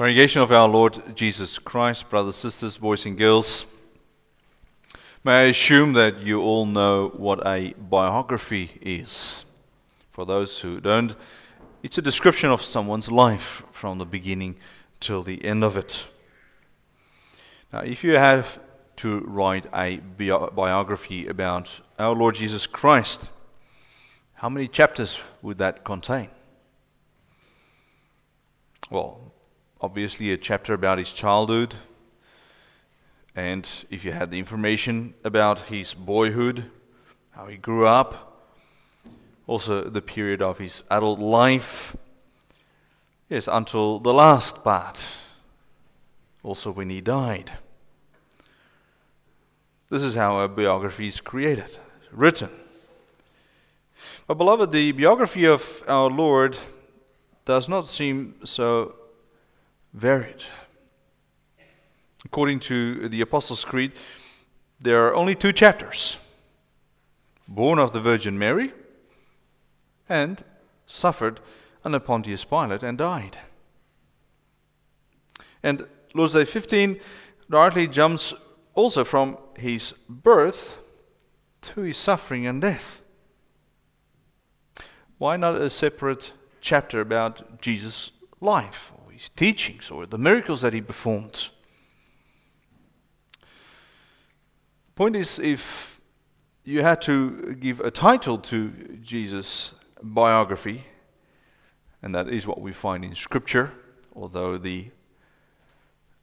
Congregation of our Lord Jesus Christ, brothers, sisters, boys, and girls, may I assume that you all know what a biography is? For those who don't, it's a description of someone's life from the beginning till the end of it. Now, if you have to write a biography about our Lord Jesus Christ, how many chapters would that contain? Well, obviously a chapter about his childhood, and if you had the information about his boyhood, how he grew up, also the period of his adult life, yes, until the last part, also when he died. This is how a biography is created, written. But, beloved, the biography of our Lord does not seem so varied. According to the Apostles' Creed, there are only two chapters born of the Virgin Mary and suffered under Pontius Pilate and died. And Lord's Day 15 directly jumps also from his birth to his suffering and death. Why not a separate chapter about Jesus' life his teachings or the miracles that he performed. The point is, if you had to give a title to Jesus' biography, and that is what we find in Scripture, although the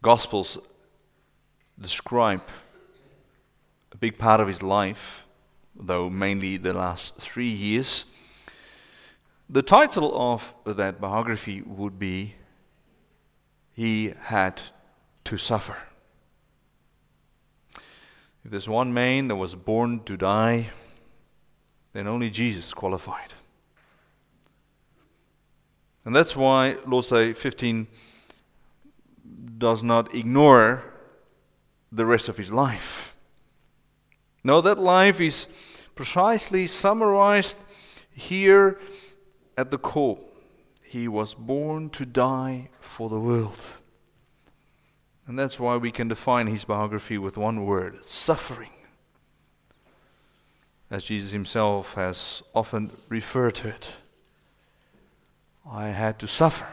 Gospels describe a big part of his life, though mainly the last three years. The title of that biography would be he had to suffer. If there's one man that was born to die, then only Jesus qualified. And that's why Lord's Day 15 does not ignore the rest of his life. No, that life is precisely summarized here at the core. He was born to die for the world. And that's why we can define his biography with one word suffering. As Jesus himself has often referred to it. I had to suffer.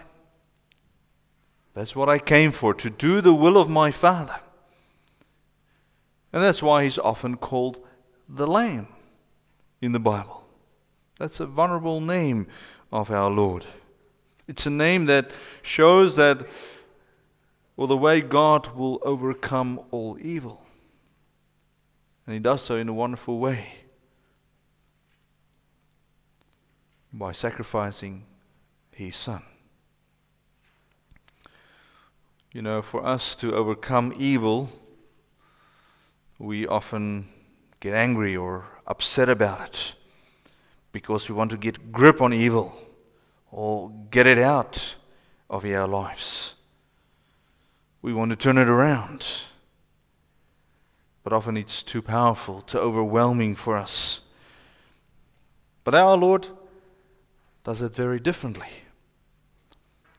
That's what I came for, to do the will of my Father. And that's why he's often called the Lamb in the Bible. That's a vulnerable name of our Lord. It's a name that shows that, well, the way God will overcome all evil. And He does so in a wonderful way by sacrificing His Son. You know, for us to overcome evil, we often get angry or upset about it because we want to get grip on evil or get it out of our lives. We want to turn it around. But often it's too powerful, too overwhelming for us. But our Lord does it very differently.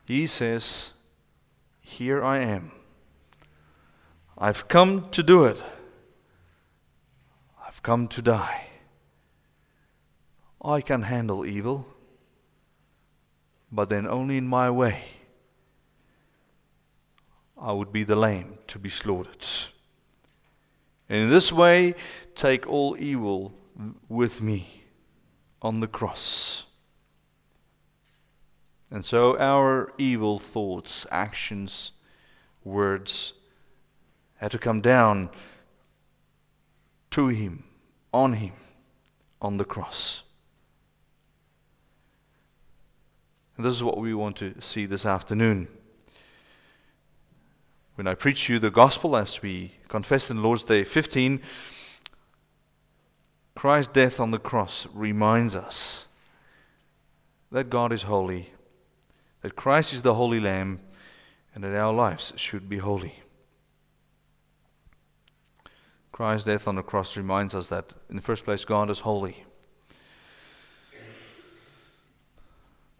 He says, Here I am. I've come to do it. I've come to die. I can handle evil but then only in my way. I would be the lamb to be slaughtered. And in this way, take all evil with me on the cross. And so our evil thoughts, actions, words had to come down to Him, on Him, on the cross. And this is what we want to see this afternoon. When I preach you the gospel, as we confessed in Lord's Day 15, Christ's death on the cross reminds us that God is holy, that Christ is the Holy Lamb, and that our lives should be holy. Christ's death on the cross reminds us that, in the first place, God is holy.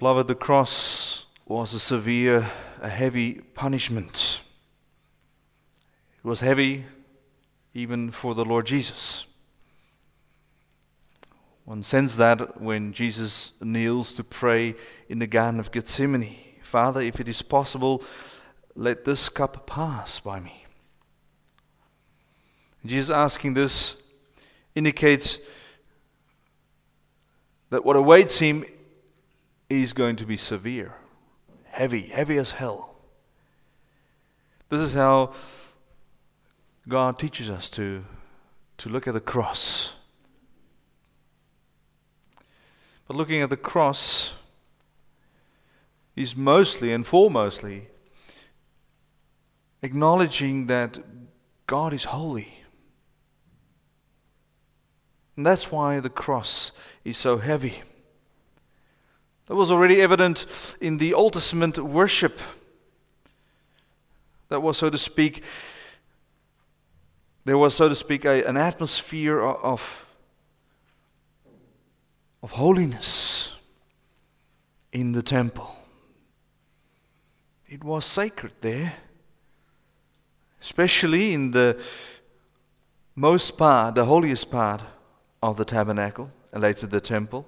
Beloved, the cross was a severe a heavy punishment. It was heavy even for the Lord Jesus. One sensed that when Jesus kneels to pray in the Garden of Gethsemane Father, if it is possible, let this cup pass by me. Jesus asking this indicates that what awaits him is going to be severe, heavy, heavy as hell. This is how God teaches us to, to look at the cross. But looking at the cross is mostly and foremostly acknowledging that God is holy. And that's why the cross is so heavy. That was already evident in the Old Testament worship. That was, so to speak, there was, so to speak, a, an atmosphere of, of holiness in the temple. It was sacred there, especially in the most part, the holiest part of the tabernacle and later the temple.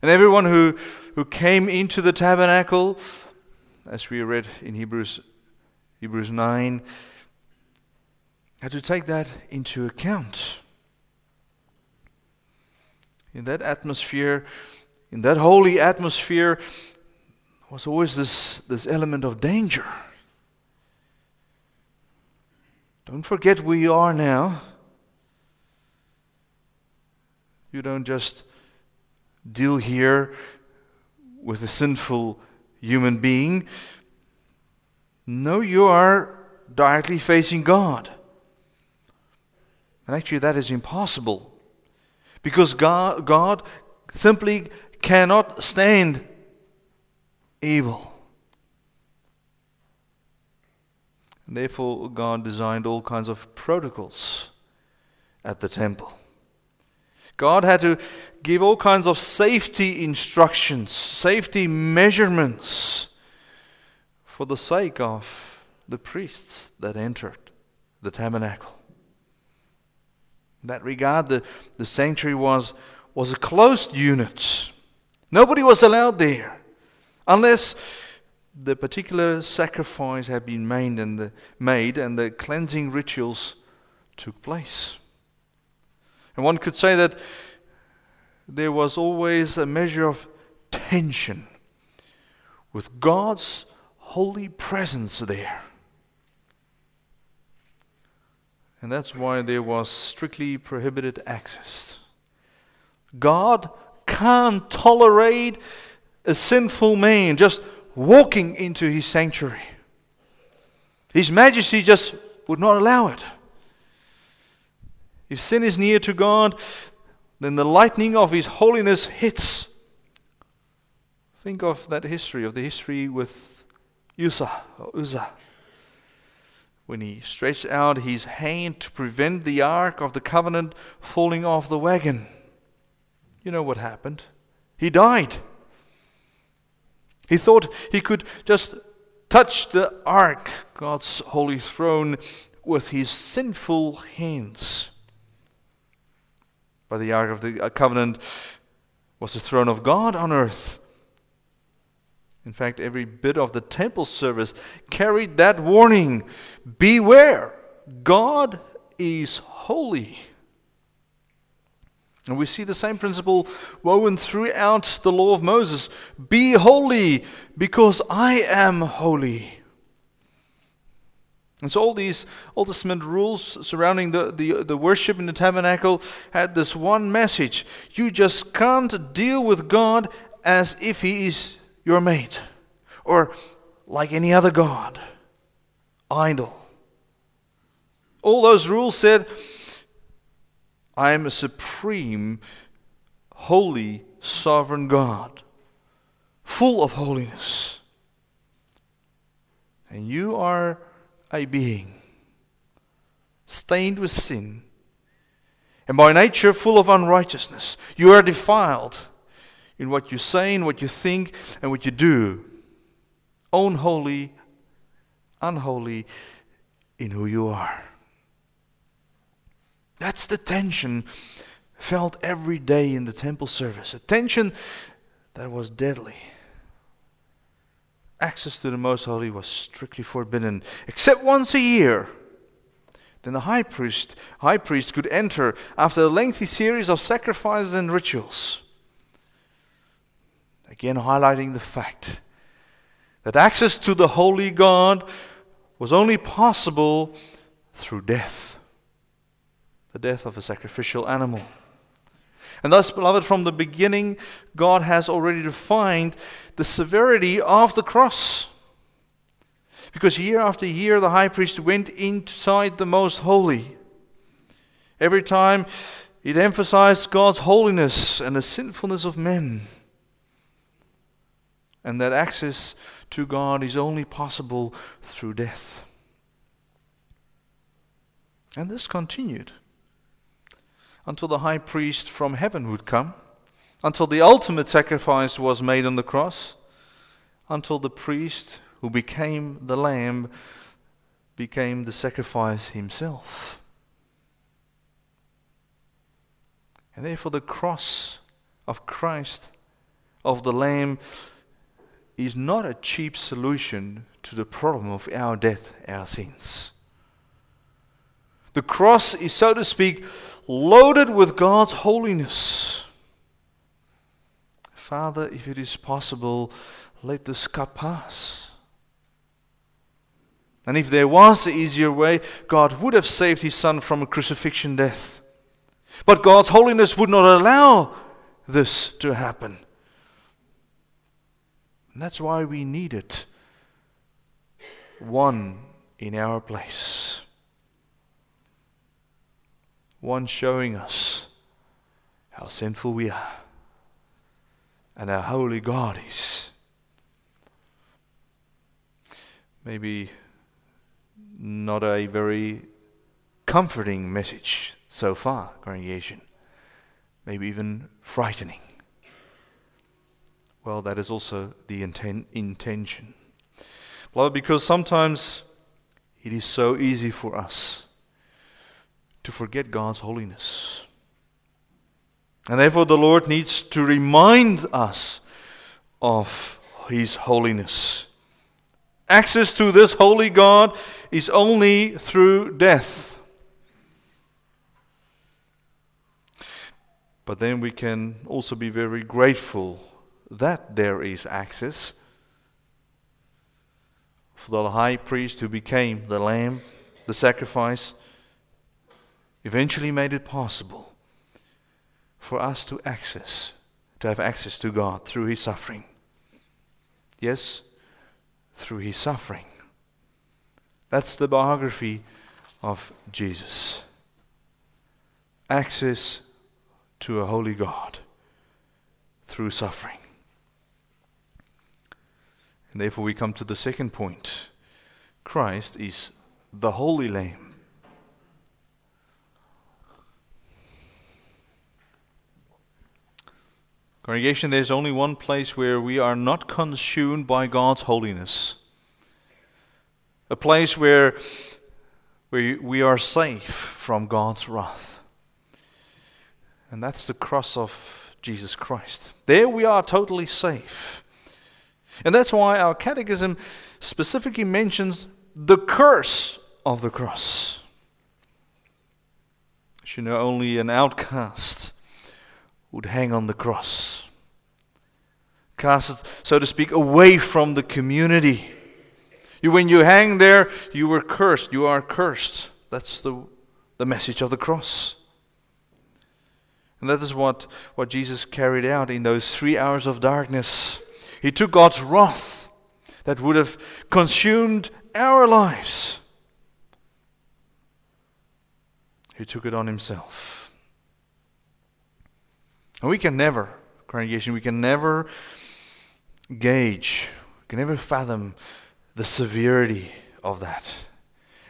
And everyone who, who came into the tabernacle, as we read in Hebrews, Hebrews 9, had to take that into account. In that atmosphere, in that holy atmosphere, was always this, this element of danger. Don't forget where you are now. You don't just deal here with a sinful human being. No, you are directly facing God. And actually, that is impossible because God, God simply cannot stand evil. Therefore, God designed all kinds of protocols at the temple. God had to give all kinds of safety instructions, safety measurements for the sake of the priests that entered the tabernacle. In that regard, the, the sanctuary was, was a closed unit. Nobody was allowed there unless the particular sacrifice had been made and the, made and the cleansing rituals took place. And one could say that there was always a measure of tension with God's holy presence there. And that's why there was strictly prohibited access. God can't tolerate a sinful man just walking into his sanctuary. His majesty just would not allow it. If sin is near to God, then the lightning of His holiness hits. Think of that history, of the history with Uzzah, or Uzzah. When he stretched out his hand to prevent the ark of the covenant falling off the wagon. You know what happened? He died. He thought he could just touch the ark, God's holy throne, with his sinful hands by the Ark of the uh, Covenant was the throne of God on earth. In fact, every bit of the temple service carried that warning Beware, God is holy. And we see the same principle woven throughout the law of Moses Be holy, because I am holy. And so all these Old Testament rules surrounding the, the, the worship in the tabernacle had this one message. You just can't deal with God as if He is your mate or like any other God, idol. All those rules said, I am a supreme, holy, sovereign God, full of holiness. And you are a being stained with sin and by nature full of unrighteousness. You are defiled in what you say, in what you think, and what you do. unholy, unholy in who you are. That's the tension felt every day in the temple service. A tension that was deadly. Access to the Most Holy was strictly forbidden, except once a year. Then the high priest, high priest could enter after a lengthy series of sacrifices and rituals. Again, highlighting the fact that access to the holy God was only possible through death the death of a sacrificial animal. And thus, beloved, from the beginning, God has already defined the severity of the cross. Because year after year, the high priest went inside the most holy. Every time, it emphasized God's holiness and the sinfulness of men. And that access to God is only possible through death. And this continued until the high priest from heaven would come, until the ultimate sacrifice was made on the cross, until the priest who became the lamb became the sacrifice himself. And therefore, the cross of Christ, of the Lamb, is not a cheap solution to the problem of our death, our sins. The cross is, so to speak, loaded with God's holiness. Father, if it is possible, let this cup pass. And if there was an easier way, God would have saved his son from a crucifixion death. But God's holiness would not allow this to happen. And that's why we needed one in our place one showing us how sinful we are and how holy God is. Maybe not a very comforting message so far, congregation. Maybe even frightening. Well, that is also the inten- intention. Well, because sometimes it is so easy for us to forget God's holiness. And therefore, the Lord needs to remind us of His holiness. Access to this holy God is only through death. But then we can also be very grateful that there is access for the high priest who became the lamb, the sacrifice, eventually made it possible for us to access, to have access to God through His suffering. Yes, through His suffering. That's the biography of Jesus. Access to a holy God through suffering. And therefore, we come to the second point Christ is the Holy Lamb. Congregation, there's only one place where we are not consumed by God's holiness. A place where, where we are safe from God's wrath. And that's the cross of Jesus Christ. There we are totally safe. And that's why our catechism specifically mentions the curse of the cross. You know, only an outcast would hang on the cross. Cast, so to speak, away from the community. You, when you hang there, you were cursed. You are cursed. That's the, the message of the cross. And that is what, what Jesus carried out in those three hours of darkness. He took God's wrath that would have consumed our lives. He took it on himself. And we can never, congregation, we can never gauge, we can never fathom the severity of that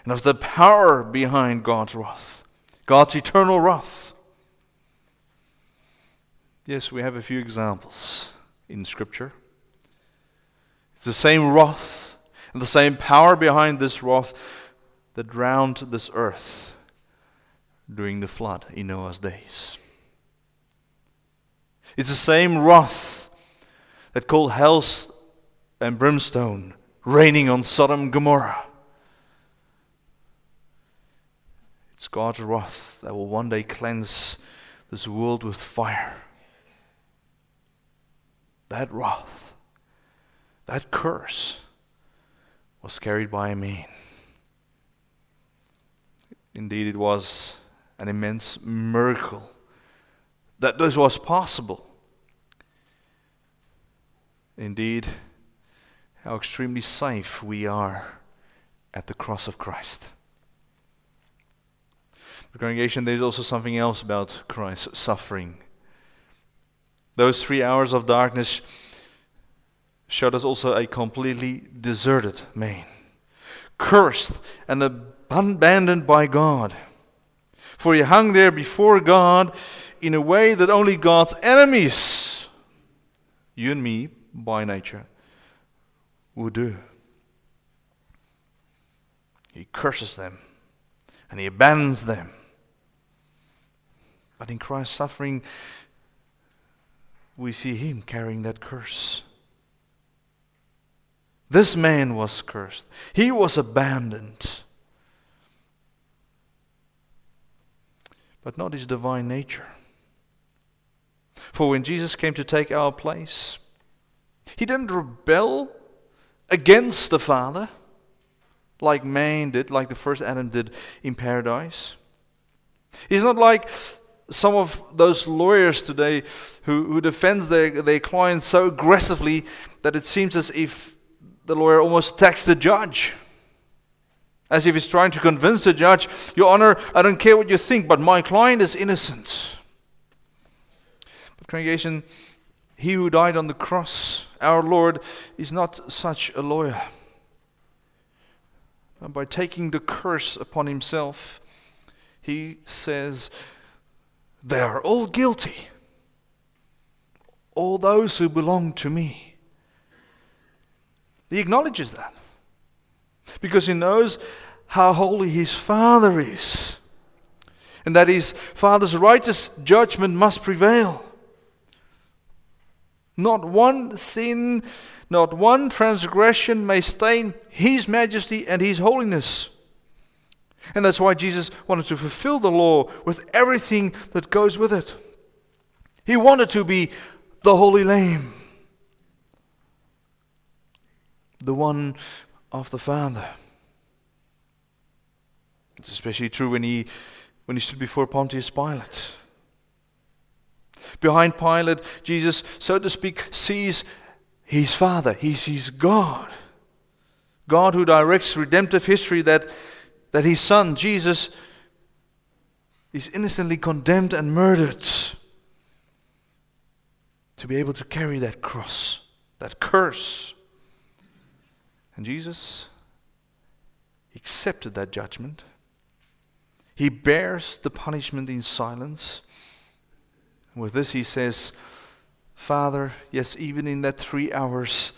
and of the power behind God's wrath, God's eternal wrath. Yes, we have a few examples in Scripture. It's the same wrath and the same power behind this wrath that drowned this earth during the flood in Noah's days. It's the same wrath that called hell and brimstone raining on Sodom and Gomorrah. It's God's wrath that will one day cleanse this world with fire. That wrath, that curse, was carried by a man. Indeed, it was an immense miracle that this was possible. Indeed, how extremely safe we are at the cross of Christ. The congregation, there's also something else about Christ's suffering. Those three hours of darkness showed us also a completely deserted man, cursed and abandoned by God. For he hung there before God in a way that only God's enemies, you and me by nature, would do. He curses them and he abandons them. But in Christ's suffering, we see him carrying that curse. This man was cursed, he was abandoned. But not his divine nature. For when Jesus came to take our place, he didn't rebel against the Father like man did, like the first Adam did in paradise. He's not like some of those lawyers today who, who defends their, their clients so aggressively that it seems as if the lawyer almost attacks the judge. As if he's trying to convince the judge, Your Honor, I don't care what you think, but my client is innocent. But, congregation, he who died on the cross, our Lord, is not such a lawyer. And by taking the curse upon himself, he says, They are all guilty. All those who belong to me. He acknowledges that. Because he knows how holy his Father is. And that his Father's righteous judgment must prevail. Not one sin, not one transgression may stain His majesty and His holiness. And that's why Jesus wanted to fulfill the law with everything that goes with it. He wanted to be the Holy Lamb, the one of the Father. It's especially true when he, when he stood before Pontius Pilate. Behind Pilate, Jesus, so to speak, sees his Father. He sees God. God who directs redemptive history that, that his Son, Jesus, is innocently condemned and murdered. To be able to carry that cross, that curse. And Jesus accepted that judgment. He bears the punishment in silence. With this, he says, Father, yes, even in that three hours,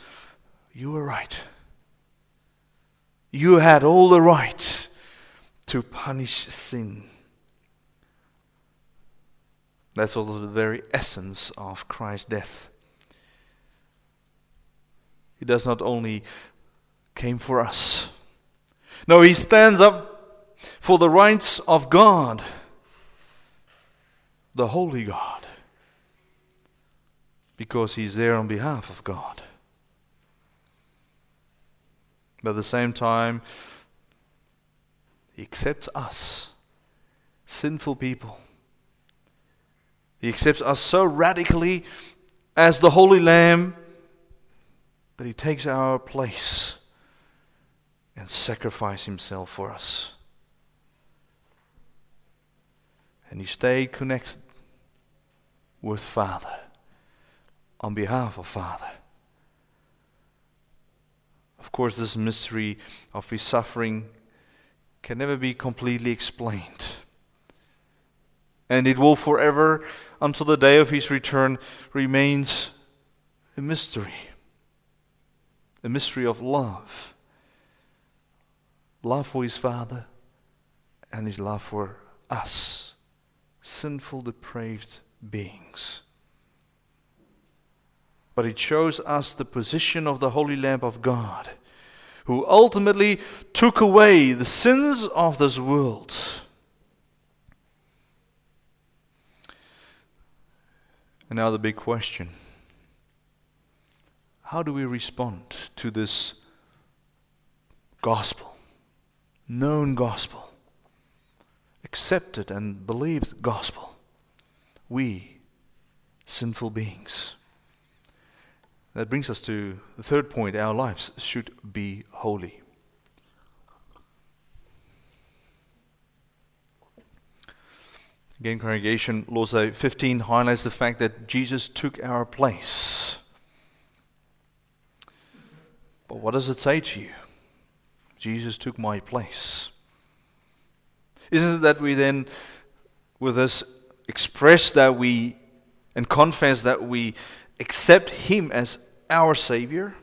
you were right. You had all the right to punish sin. That's also the very essence of Christ's death. He does not only came for us. No, he stands up for the rights of God, the holy God because he's there on behalf of God. But at the same time, he accepts us, sinful people. He accepts us so radically as the Holy Lamb that he takes our place and sacrifices himself for us. And you stay connected with Father on behalf of Father. Of course, this mystery of his suffering can never be completely explained. And it will forever, until the day of his return, remains a mystery. a mystery of love. Love for his Father and his love for us, sinful, depraved beings. But it shows us the position of the Holy Lamb of God, who ultimately took away the sins of this world. And now the big question how do we respond to this gospel, known gospel, accepted and believed gospel? We, sinful beings. That brings us to the third point our lives should be holy. Again, congregation, Day 15 highlights the fact that Jesus took our place. But what does it say to you? Jesus took my place. Isn't it that we then, with this, express that we and confess that we accept Him as our Savior?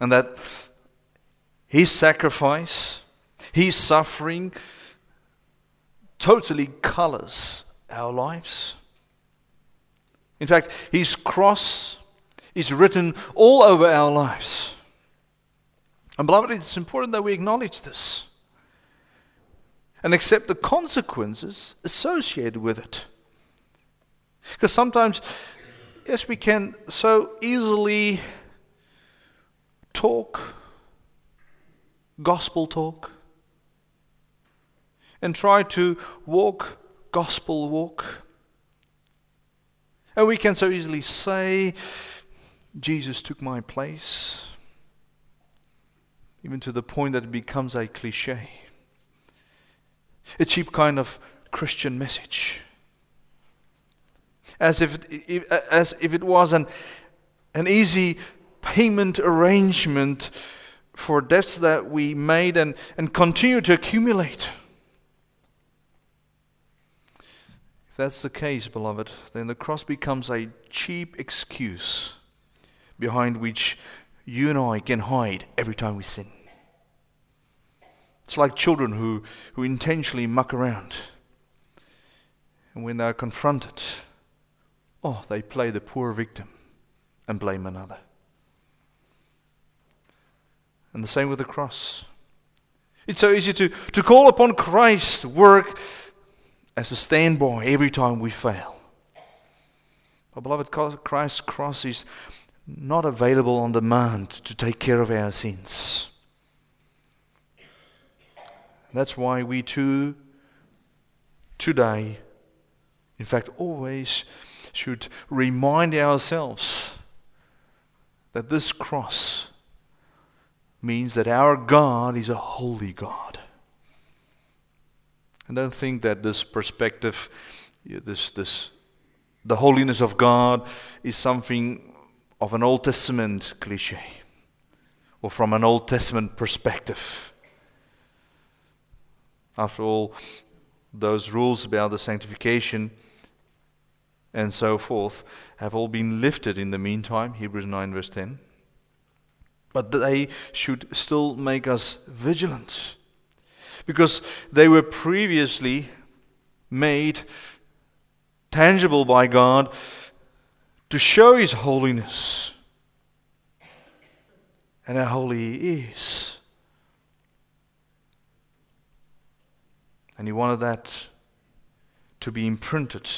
And that His sacrifice, His suffering, totally colors our lives. In fact, His cross is written all over our lives. And, beloved, it's important that we acknowledge this and accept the consequences associated with it. Because sometimes, yes, we can so easily talk, gospel talk, and try to walk gospel walk. And we can so easily say, Jesus took my place, even to the point that it becomes a cliche, a cheap kind of Christian message. As if, it, as if it was an, an easy payment arrangement for debts that we made and, and continue to accumulate. If that's the case, beloved, then the cross becomes a cheap excuse behind which you and I can hide every time we sin. It's like children who, who intentionally muck around. And when they're confronted, oh, they play the poor victim and blame another. And the same with the cross. It's so easy to, to call upon Christ's work as a standby every time we fail. But, beloved, Christ's cross is not available on demand to take care of our sins. That's why we too, today, in fact, always should remind ourselves that this cross means that our God is a holy God. And don't think that this perspective, this, this, the holiness of God is something of an Old Testament cliche or from an Old Testament perspective. After all, those rules about the sanctification and so forth have all been lifted in the meantime, Hebrews 9, verse 10. But they should still make us vigilant because they were previously made tangible by God to show His holiness and how holy He is. And He wanted that to be imprinted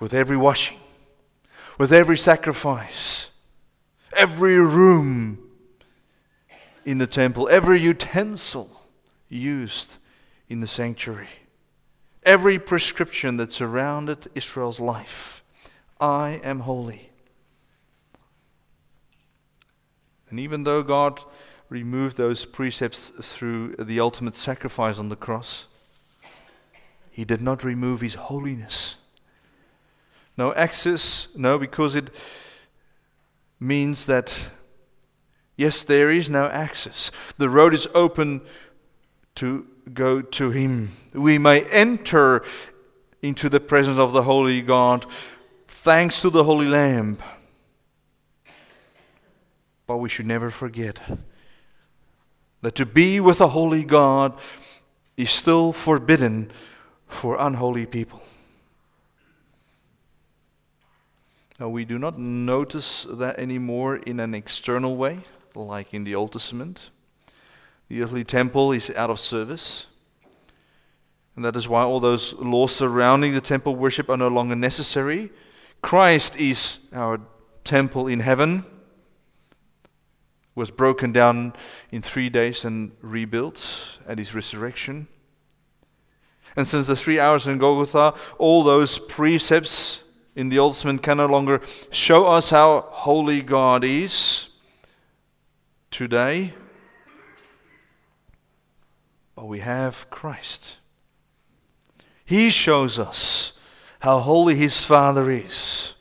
with every washing, with every sacrifice, every room in the temple, every utensil used in the sanctuary, every prescription that surrounded Israel's life I am holy. And even though God removed those precepts through the ultimate sacrifice on the cross, He did not remove His holiness. No access, no, because it means that, yes, there is no access. The road is open to go to Him. We may enter into the presence of the Holy God thanks to the Holy Lamb. But we should never forget that to be with a holy God is still forbidden for unholy people. Now, we do not notice that anymore in an external way, like in the Old Testament. The earthly temple is out of service. And that is why all those laws surrounding the temple worship are no longer necessary. Christ is our temple in heaven, was broken down in three days and rebuilt at his resurrection. And since the three hours in Golgotha, all those precepts in the Old Testament can no longer show us how holy God is today. But we have Christ. He shows us how holy His Father is.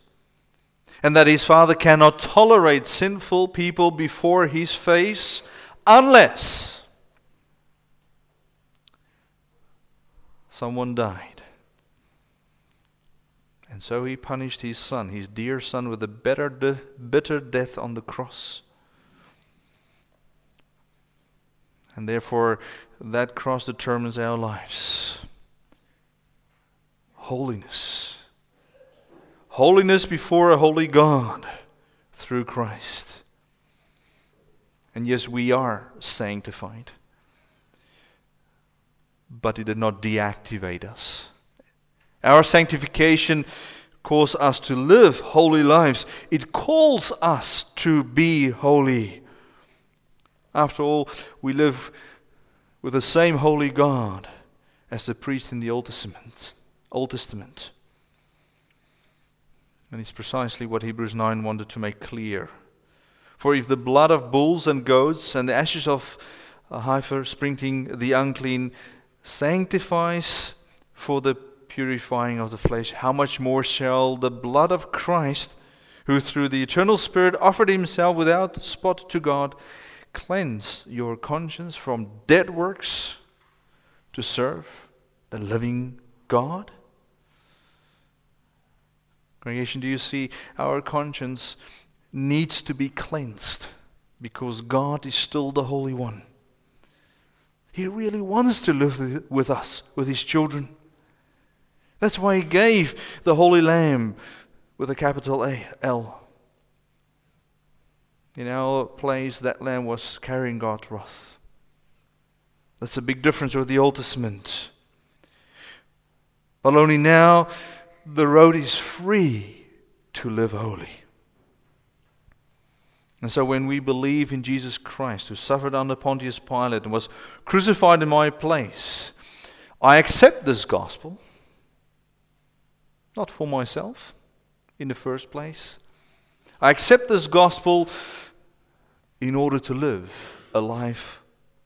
And that His Father cannot tolerate sinful people before His face unless someone died. And so he punished his son, his dear son, with a bitter, de- bitter death on the cross. And therefore, that cross determines our lives. Holiness. Holiness before a holy God through Christ. And yes, we are sanctified. But it did not deactivate us. Our sanctification calls us to live holy lives. It calls us to be holy. After all, we live with the same holy God as the priest in the Old Testament. Old Testament. And it's precisely what Hebrews 9 wanted to make clear. For if the blood of bulls and goats and the ashes of a heifer sprinkling the unclean sanctifies for the purifying of the flesh, how much more shall the blood of Christ, who through the eternal Spirit offered himself without spot to God, cleanse your conscience from dead works to serve the living God? Congregation, do you see our conscience needs to be cleansed because God is still the Holy One? He really wants to live with us, with His children. That's why he gave the Holy Lamb with a capital A, L. In our place, that lamb was carrying God's wrath. That's a big difference with the Old Testament. But only now the road is free to live holy. And so when we believe in Jesus Christ, who suffered under Pontius Pilate and was crucified in my place, I accept this gospel not for myself in the first place. I accept this gospel in order to live a life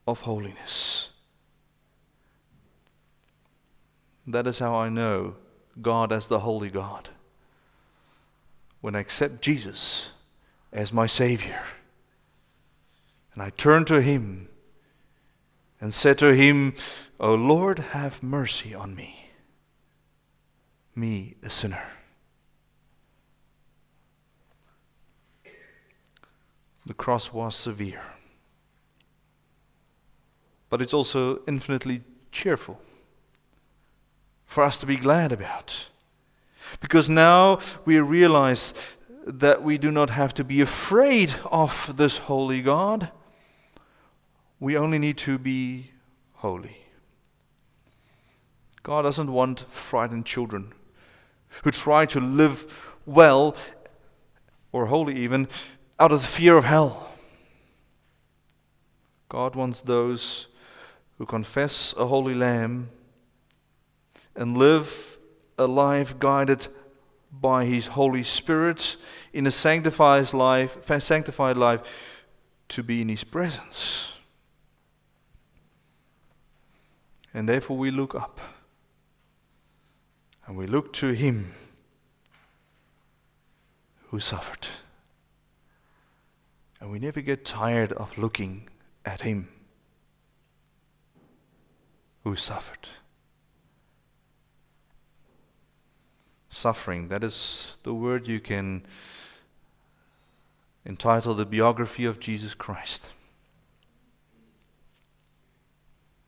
of holiness. That is how I know God as the Holy God. When I accept Jesus as my Savior, and I turn to Him and say to Him, O Lord, have mercy on me me, a sinner. The cross was severe, but it's also infinitely cheerful for us to be glad about. Because now we realize that we do not have to be afraid of this holy God. We only need to be holy. God doesn't want frightened children who try to live well, or holy even, out of the fear of hell. God wants those who confess a holy lamb and live a life guided by his Holy Spirit in a sanctified life, sanctified life to be in his presence. And therefore we look up. And we look to him who suffered. And we never get tired of looking at him who suffered. suffering. That is the word you can entitle the biography of Jesus Christ.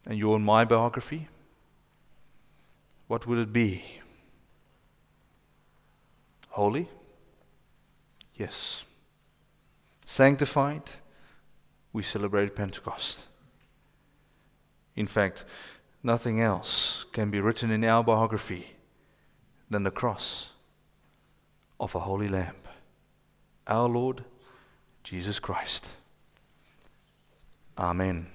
And your and my biography? What would it be? Holy? Yes. Sanctified? We celebrate Pentecost. In fact, nothing else can be written in our biography than the cross of a holy lamb, our Lord Jesus Christ. Amen.